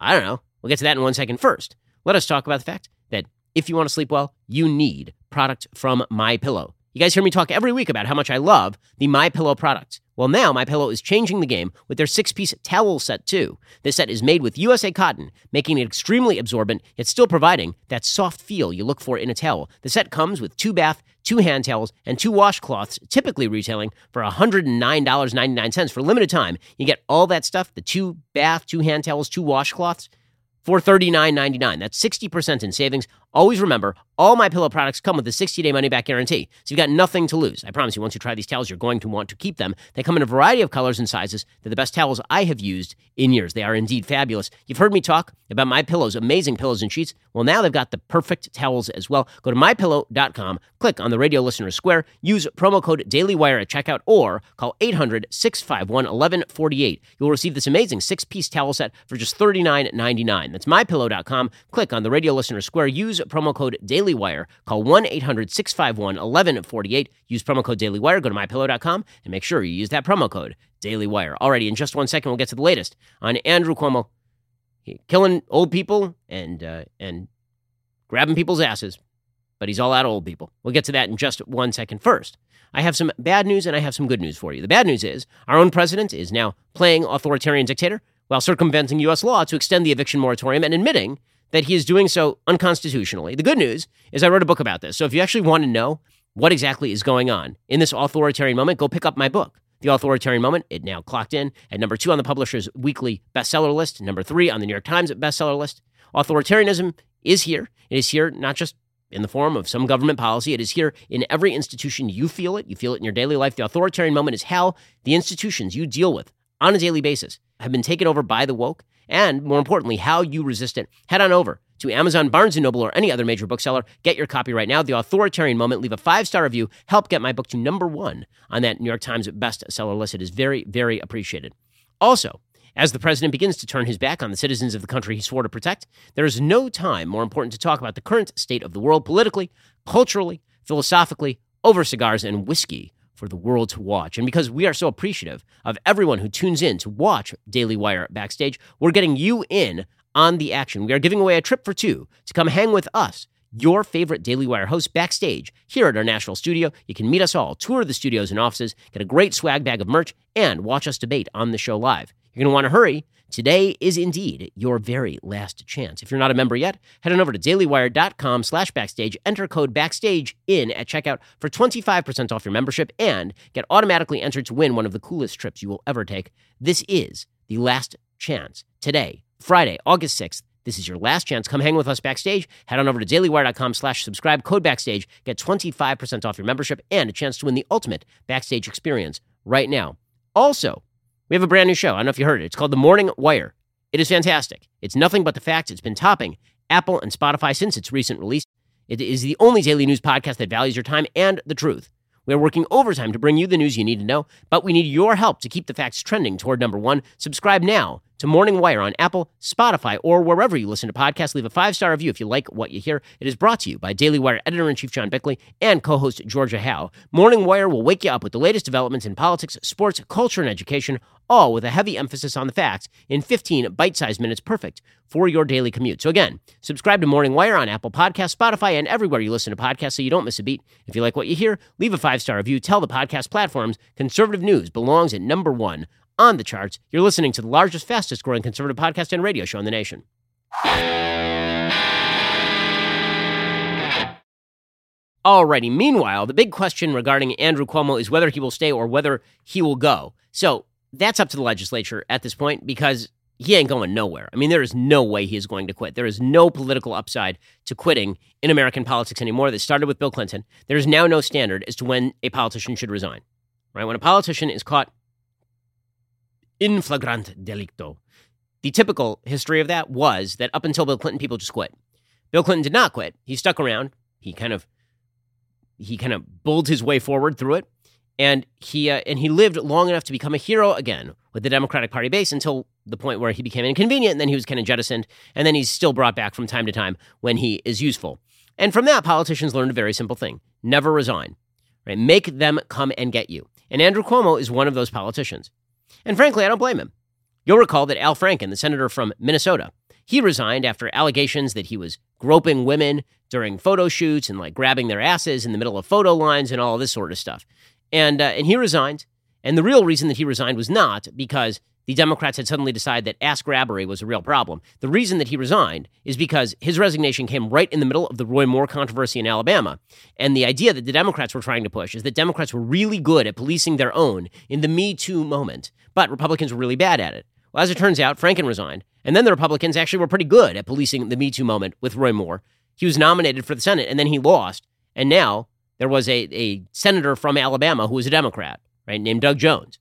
I don't know. We'll get to that in one second. First, let us talk about the fact that if you want to sleep well, you need product from My Pillow. You guys hear me talk every week about how much I love the My Pillow products. Well, now My Pillow is changing the game with their six-piece towel set too. This set is made with USA cotton, making it extremely absorbent yet still providing that soft feel you look for in a towel. The set comes with two bath, two hand towels, and two washcloths, typically retailing for $109.99 for limited time. You get all that stuff, the two bath, two hand towels, two washcloths for $39.99. That's 60% in savings. Always remember, all my pillow products come with a 60-day money-back guarantee, so you've got nothing to lose. I promise you, once you try these towels, you're going to want to keep them. They come in a variety of colors and sizes. They're the best towels I have used in years. They are indeed fabulous. You've heard me talk about my pillows, amazing pillows and sheets. Well, now they've got the perfect towels as well. Go to mypillow.com, click on the radio listener square, use promo code DailyWire at checkout, or call 800-651-1148. You'll receive this amazing six-piece towel set for just $39.99. That's mypillow.com. Click on the radio listener square, use promo code DailyWire. Call 1 800 651 1148. Use promo code DailyWire. Go to mypillow.com and make sure you use that promo code DailyWire. Alrighty, in just one second, we'll get to the latest on Andrew Cuomo killing old people and, uh, and grabbing people's asses. But he's all out of old people. We'll get to that in just one second. First, I have some bad news and I have some good news for you. The bad news is our own president is now playing authoritarian dictator while circumventing U.S. law to extend the eviction moratorium and admitting that he is doing so unconstitutionally. The good news is I wrote a book about this. So if you actually want to know what exactly is going on in this authoritarian moment, go pick up my book. The Authoritarian Moment, it now clocked in at number two on the publisher's weekly bestseller list, number three on the New York Times bestseller list. Authoritarianism is here. It is here not just in the form of some government policy. It is here in every institution. You feel it. You feel it in your daily life. The authoritarian moment is how the institutions you deal with on a daily basis have been taken over by the woke and more importantly, how you resist it. Head on over to Amazon, Barnes & Noble, or any other major bookseller. Get your copy right now. The Authoritarian Moment. Leave a five-star review. Help get my book to number one on that New York Times bestseller list. It is very, very appreciated. Also, as the president begins to turn his back on the citizens of the country he swore to protect, there is no time more important to talk about the current state of the world politically, culturally, philosophically, over cigars and whiskey for the world to watch. And because we are so appreciative of everyone who tunes in to watch Daily Wire backstage, we're getting you in on the action. We are giving away a trip for two to come hang with us, your favorite Daily Wire host, backstage here at our national studio. You can meet us all, tour the studios and offices, get a great swag bag of merch, and watch us debate on the show live. You're going to want to hurry. Today is indeed your very last chance. If you're not a member yet, head on over to dailywire.com slash backstage, enter code backstage in at checkout for 25% off your membership and get automatically entered to win one of the coolest trips you will ever take. This is the last chance. Today, Friday, August 6th, this is your last chance. Come hang with us backstage. Head on over to dailywire.com slash subscribe, code backstage, get 25% off your membership and a chance to win the ultimate backstage experience right now. Also, we have a brand new show. I don't know if you heard it. It's called The Morning Wire. It is fantastic. It's nothing but the facts. It's been topping Apple and Spotify since its recent release. It is the only daily news podcast that values your time and the truth. We are working overtime to bring you the news you need to know, but we need your help to keep the facts trending toward number one. Subscribe now to Morning Wire on Apple, Spotify, or wherever you listen to podcasts. Leave a five star review if you like what you hear. It is brought to you by Daily Wire editor in chief John Bickley and co host Georgia Howe. Morning Wire will wake you up with the latest developments in politics, sports, culture, and education, all with a heavy emphasis on the facts in 15 bite sized minutes, perfect for your daily commute. So, again, subscribe to Morning Wire on Apple Podcasts, Spotify, and everywhere you listen to podcasts so you don't miss a beat. If you like what you hear, leave a five star review. Tell the podcast platforms conservative news belongs at number one on the charts. You're listening to the largest, fastest growing conservative podcast and radio show in the nation. Alrighty. Meanwhile, the big question regarding Andrew Cuomo is whether he will stay or whether he will go. So that's up to the legislature at this point because he ain't going nowhere. I mean, there is no way he is going to quit. There is no political upside to quitting in American politics anymore. That started with Bill Clinton. There is now no standard as to when a politician should resign. Right? When a politician is caught in flagrant delicto, the typical history of that was that up until Bill Clinton, people just quit. Bill Clinton did not quit. He stuck around. He kind of he kind of bulled his way forward through it, and he uh, and he lived long enough to become a hero again with the Democratic Party base until the point where he became inconvenient, and then he was kind of jettisoned, and then he's still brought back from time to time when he is useful. And from that, politicians learned a very simple thing: never resign. Right? Make them come and get you. And Andrew Cuomo is one of those politicians. And frankly, I don't blame him. You'll recall that Al Franken, the senator from Minnesota, he resigned after allegations that he was groping women during photo shoots and like grabbing their asses in the middle of photo lines and all this sort of stuff. And uh, and he resigned. And the real reason that he resigned was not because the Democrats had suddenly decided that ass grabbery was a real problem. The reason that he resigned is because his resignation came right in the middle of the Roy Moore controversy in Alabama. And the idea that the Democrats were trying to push is that Democrats were really good at policing their own in the Me Too moment, but Republicans were really bad at it. Well, as it turns out, Franken resigned. And then the Republicans actually were pretty good at policing the Me Too moment with Roy Moore. He was nominated for the Senate and then he lost. And now there was a, a senator from Alabama who was a Democrat, right, named Doug Jones.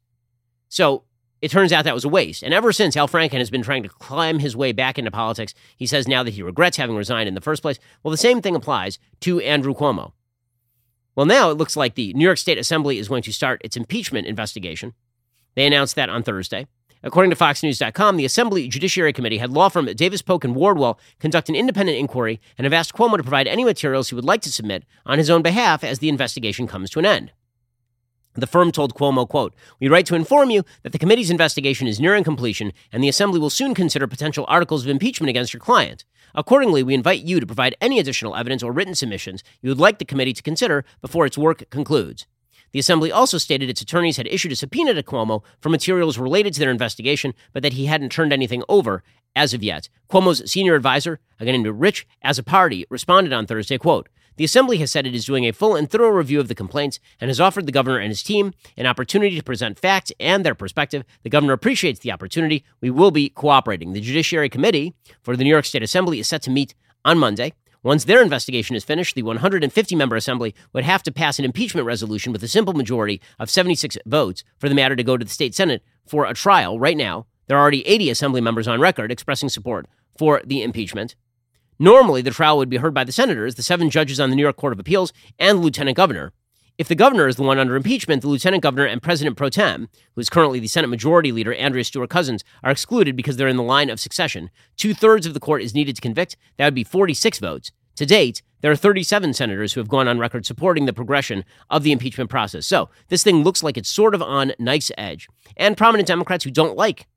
So it turns out that was a waste. And ever since, Al Franken has been trying to climb his way back into politics. He says now that he regrets having resigned in the first place. Well, the same thing applies to Andrew Cuomo. Well, now it looks like the New York State Assembly is going to start its impeachment investigation. They announced that on Thursday. According to FoxNews.com, the Assembly Judiciary Committee had law firm Davis Polk and Wardwell conduct an independent inquiry and have asked Cuomo to provide any materials he would like to submit on his own behalf as the investigation comes to an end. The firm told Cuomo, quote, We write to inform you that the committee's investigation is nearing completion and the Assembly will soon consider potential articles of impeachment against your client. Accordingly, we invite you to provide any additional evidence or written submissions you would like the committee to consider before its work concludes. The Assembly also stated its attorneys had issued a subpoena to Cuomo for materials related to their investigation, but that he hadn't turned anything over as of yet. Cuomo's senior advisor, a guy named Rich Azzopardi, responded on Thursday, quote, the Assembly has said it is doing a full and thorough review of the complaints and has offered the governor and his team an opportunity to present facts and their perspective. The governor appreciates the opportunity. We will be cooperating. The Judiciary Committee for the New York State Assembly is set to meet on Monday. Once their investigation is finished, the 150 member assembly would have to pass an impeachment resolution with a simple majority of 76 votes for the matter to go to the state Senate for a trial. Right now, there are already 80 assembly members on record expressing support for the impeachment. Normally, the trial would be heard by the senators, the seven judges on the New York Court of Appeals, and the lieutenant governor. If the governor is the one under impeachment, the lieutenant governor and president pro tem, who is currently the Senate Majority Leader Andrea Stewart Cousins, are excluded because they're in the line of succession. Two thirds of the court is needed to convict. That would be 46 votes. To date, there are 37 senators who have gone on record supporting the progression of the impeachment process. So this thing looks like it's sort of on knife's edge. And prominent Democrats who don't like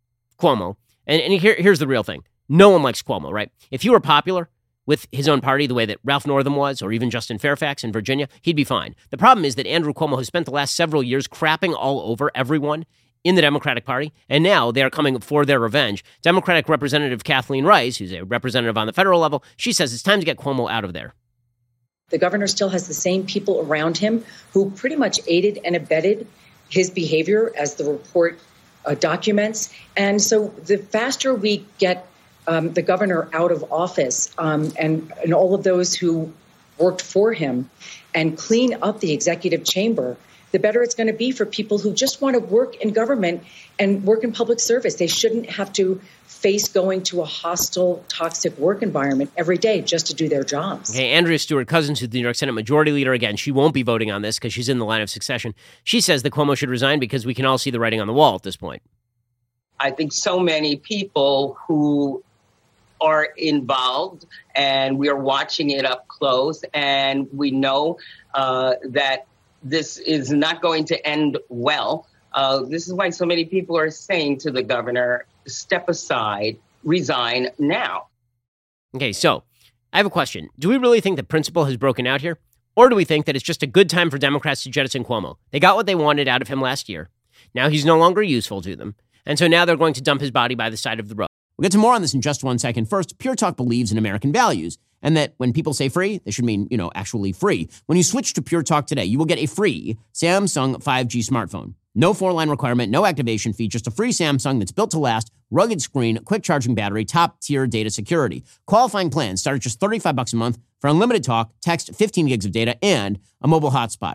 Cuomo, and, and here, here's the real thing no one likes Cuomo, right? If you were popular, with his own party the way that Ralph Northam was, or even Justin Fairfax in Virginia, he'd be fine. The problem is that Andrew Cuomo has spent the last several years crapping all over everyone in the Democratic Party, and now they are coming for their revenge. Democratic Representative Kathleen Rice, who's a representative on the federal level, she says it's time to get Cuomo out of there. The governor still has the same people around him who pretty much aided and abetted his behavior as the report uh, documents. And so the faster we get um, the governor out of office um, and, and all of those who worked for him and clean up the executive chamber, the better it's going to be for people who just want to work in government and work in public service. They shouldn't have to face going to a hostile, toxic work environment every day just to do their jobs. Okay, Andrea Stewart Cousins, who's the New York Senate Majority Leader, again, she won't be voting on this because she's in the line of succession. She says that Cuomo should resign because we can all see the writing on the wall at this point. I think so many people who are involved and we are watching it up close and we know uh, that this is not going to end well. Uh, this is why so many people are saying to the governor, step aside, resign now. Okay, so I have a question. Do we really think the principle has broken out here? Or do we think that it's just a good time for Democrats to jettison Cuomo? They got what they wanted out of him last year. Now he's no longer useful to them. And so now they're going to dump his body by the side of the road. We'll get to more on this in just one second. First, Pure Talk believes in American values and that when people say free, they should mean, you know, actually free. When you switch to Pure Talk today, you will get a free Samsung 5G smartphone. No four line requirement, no activation fee, just a free Samsung that's built to last, rugged screen, quick charging battery, top tier data security. Qualifying plans start at just 35 bucks a month for unlimited talk, text, 15 gigs of data, and a mobile hotspot.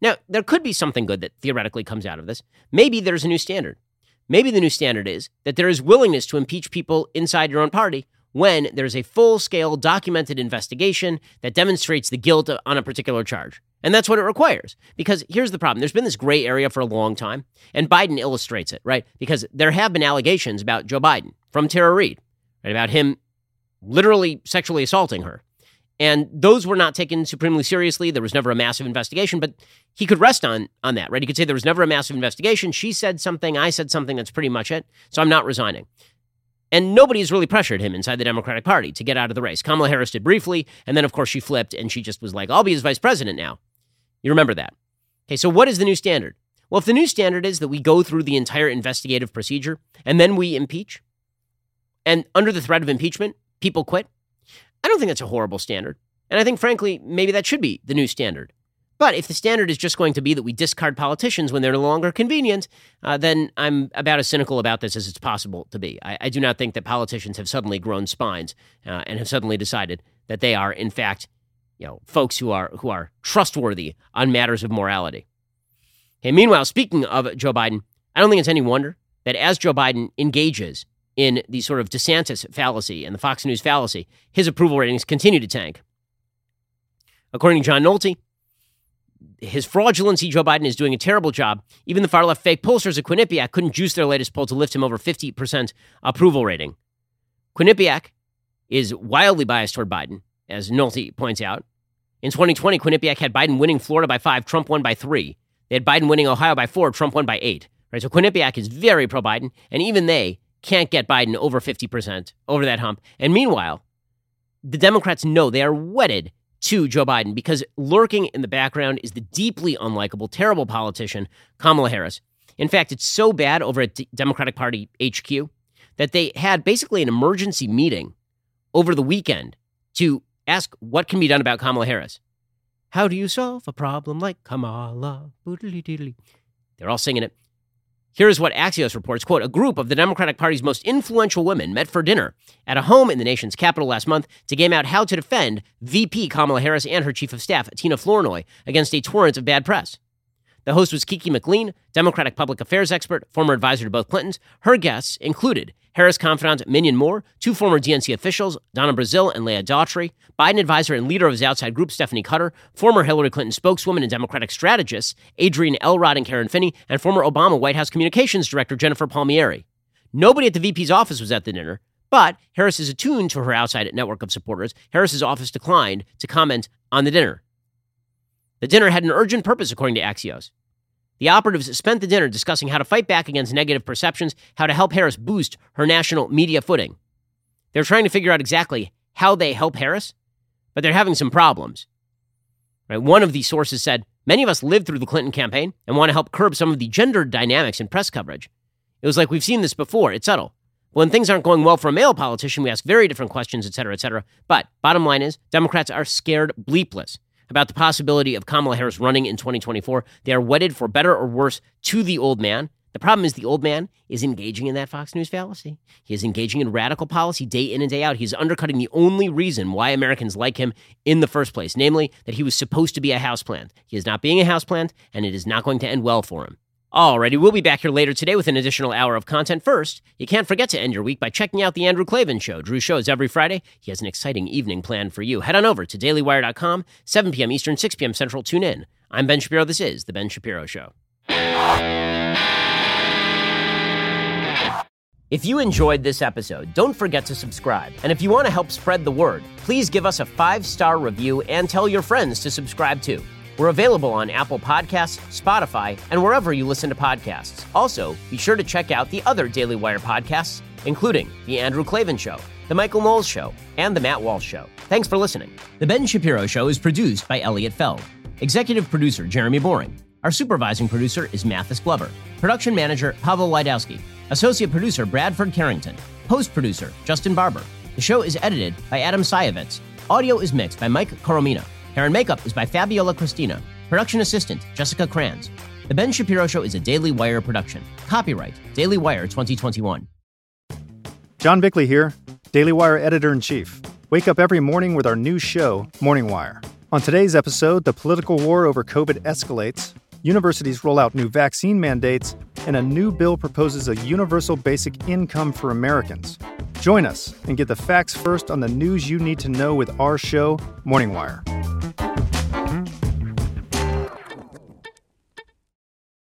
Now, there could be something good that theoretically comes out of this. Maybe there's a new standard. Maybe the new standard is that there is willingness to impeach people inside your own party when there's a full scale documented investigation that demonstrates the guilt on a particular charge. And that's what it requires. Because here's the problem there's been this gray area for a long time, and Biden illustrates it, right? Because there have been allegations about Joe Biden from Tara Reade, right? About him literally sexually assaulting her. And those were not taken supremely seriously. There was never a massive investigation, but he could rest on on that, right? He could say there was never a massive investigation. She said something, I said something, that's pretty much it. So I'm not resigning. And nobody's really pressured him inside the Democratic Party to get out of the race. Kamala Harris did briefly, and then of course she flipped and she just was like, I'll be his vice president now. You remember that. Okay, so what is the new standard? Well, if the new standard is that we go through the entire investigative procedure and then we impeach, and under the threat of impeachment, people quit, I don't think that's a horrible standard. And I think, frankly, maybe that should be the new standard. But if the standard is just going to be that we discard politicians when they're no longer convenient, uh, then I'm about as cynical about this as it's possible to be. I, I do not think that politicians have suddenly grown spines uh, and have suddenly decided that they are, in fact, you know, folks who are who are trustworthy on matters of morality. Okay, meanwhile, speaking of Joe Biden, I don't think it's any wonder that as Joe Biden engages in the sort of DeSantis fallacy and the Fox News fallacy, his approval ratings continue to tank. According to John Nolte, his fraudulency, Joe Biden is doing a terrible job. Even the far left fake pollsters at Quinnipiac couldn't juice their latest poll to lift him over 50% approval rating. Quinnipiac is wildly biased toward Biden, as Nolte points out. In 2020, Quinnipiac had Biden winning Florida by five, Trump won by three. They had Biden winning Ohio by four, Trump won by eight. Right, so Quinnipiac is very pro Biden, and even they can't get Biden over 50%, over that hump. And meanwhile, the Democrats know they are wedded to Joe Biden because lurking in the background is the deeply unlikable, terrible politician, Kamala Harris. In fact, it's so bad over at Democratic Party HQ that they had basically an emergency meeting over the weekend to ask what can be done about Kamala Harris. How do you solve a problem like Kamala? They're all singing it. Here's what Axios reports, quote, a group of the Democratic Party's most influential women met for dinner at a home in the nation's capital last month to game out how to defend VP Kamala Harris and her chief of staff, Tina Flournoy, against a torrent of bad press. The host was Kiki McLean, Democratic public affairs expert, former advisor to both Clintons. Her guests included Harris confidant Minyon Moore, two former DNC officials, Donna Brazile and Leah Daughtry, Biden advisor and leader of his outside group, Stephanie Cutter, former Hillary Clinton spokeswoman and Democratic strategist, Adrienne Elrod and Karen Finney, and former Obama White House communications director, Jennifer Palmieri. Nobody at the VP's office was at the dinner, but Harris is attuned to her outside network of supporters. Harris's office declined to comment on the dinner. The dinner had an urgent purpose, according to Axios. The operatives spent the dinner discussing how to fight back against negative perceptions, how to help Harris boost her national media footing. They're trying to figure out exactly how they help Harris, but they're having some problems. Right? One of these sources said, Many of us lived through the Clinton campaign and want to help curb some of the gender dynamics in press coverage. It was like we've seen this before. It's subtle. When things aren't going well for a male politician, we ask very different questions, et cetera, et cetera. But bottom line is, Democrats are scared bleepless about the possibility of Kamala Harris running in 2024. They are wedded for better or worse to the old man. The problem is the old man is engaging in that Fox News fallacy. He is engaging in radical policy day in and day out. He's undercutting the only reason why Americans like him in the first place, namely that he was supposed to be a houseplant. He is not being a houseplant, and it is not going to end well for him. Alrighty, we'll be back here later today with an additional hour of content. First, you can't forget to end your week by checking out the Andrew Klavan Show. Drew shows every Friday. He has an exciting evening planned for you. Head on over to dailywire.com, 7 p.m. Eastern, 6 p.m. Central. Tune in. I'm Ben Shapiro. This is The Ben Shapiro Show. If you enjoyed this episode, don't forget to subscribe. And if you want to help spread the word, please give us a five star review and tell your friends to subscribe too. We're available on Apple Podcasts, Spotify, and wherever you listen to podcasts. Also, be sure to check out the other Daily Wire podcasts, including The Andrew Klavan Show, The Michael Knowles Show, and The Matt Walsh Show. Thanks for listening. The Ben Shapiro Show is produced by Elliot Feld. Executive producer Jeremy Boring. Our supervising producer is Mathis Glover. Production manager Pavel Wydowski. Associate producer Bradford Carrington. Post producer Justin Barber. The show is edited by Adam Sayevitz. Audio is mixed by Mike Coromina. Hair and makeup is by Fabiola Cristina. Production assistant Jessica Kranz. The Ben Shapiro Show is a Daily Wire production. Copyright Daily Wire 2021. John Bickley here, Daily Wire editor in chief. Wake up every morning with our new show, Morning Wire. On today's episode, the political war over COVID escalates, universities roll out new vaccine mandates, and a new bill proposes a universal basic income for Americans. Join us and get the facts first on the news you need to know with our show, Morning Wire.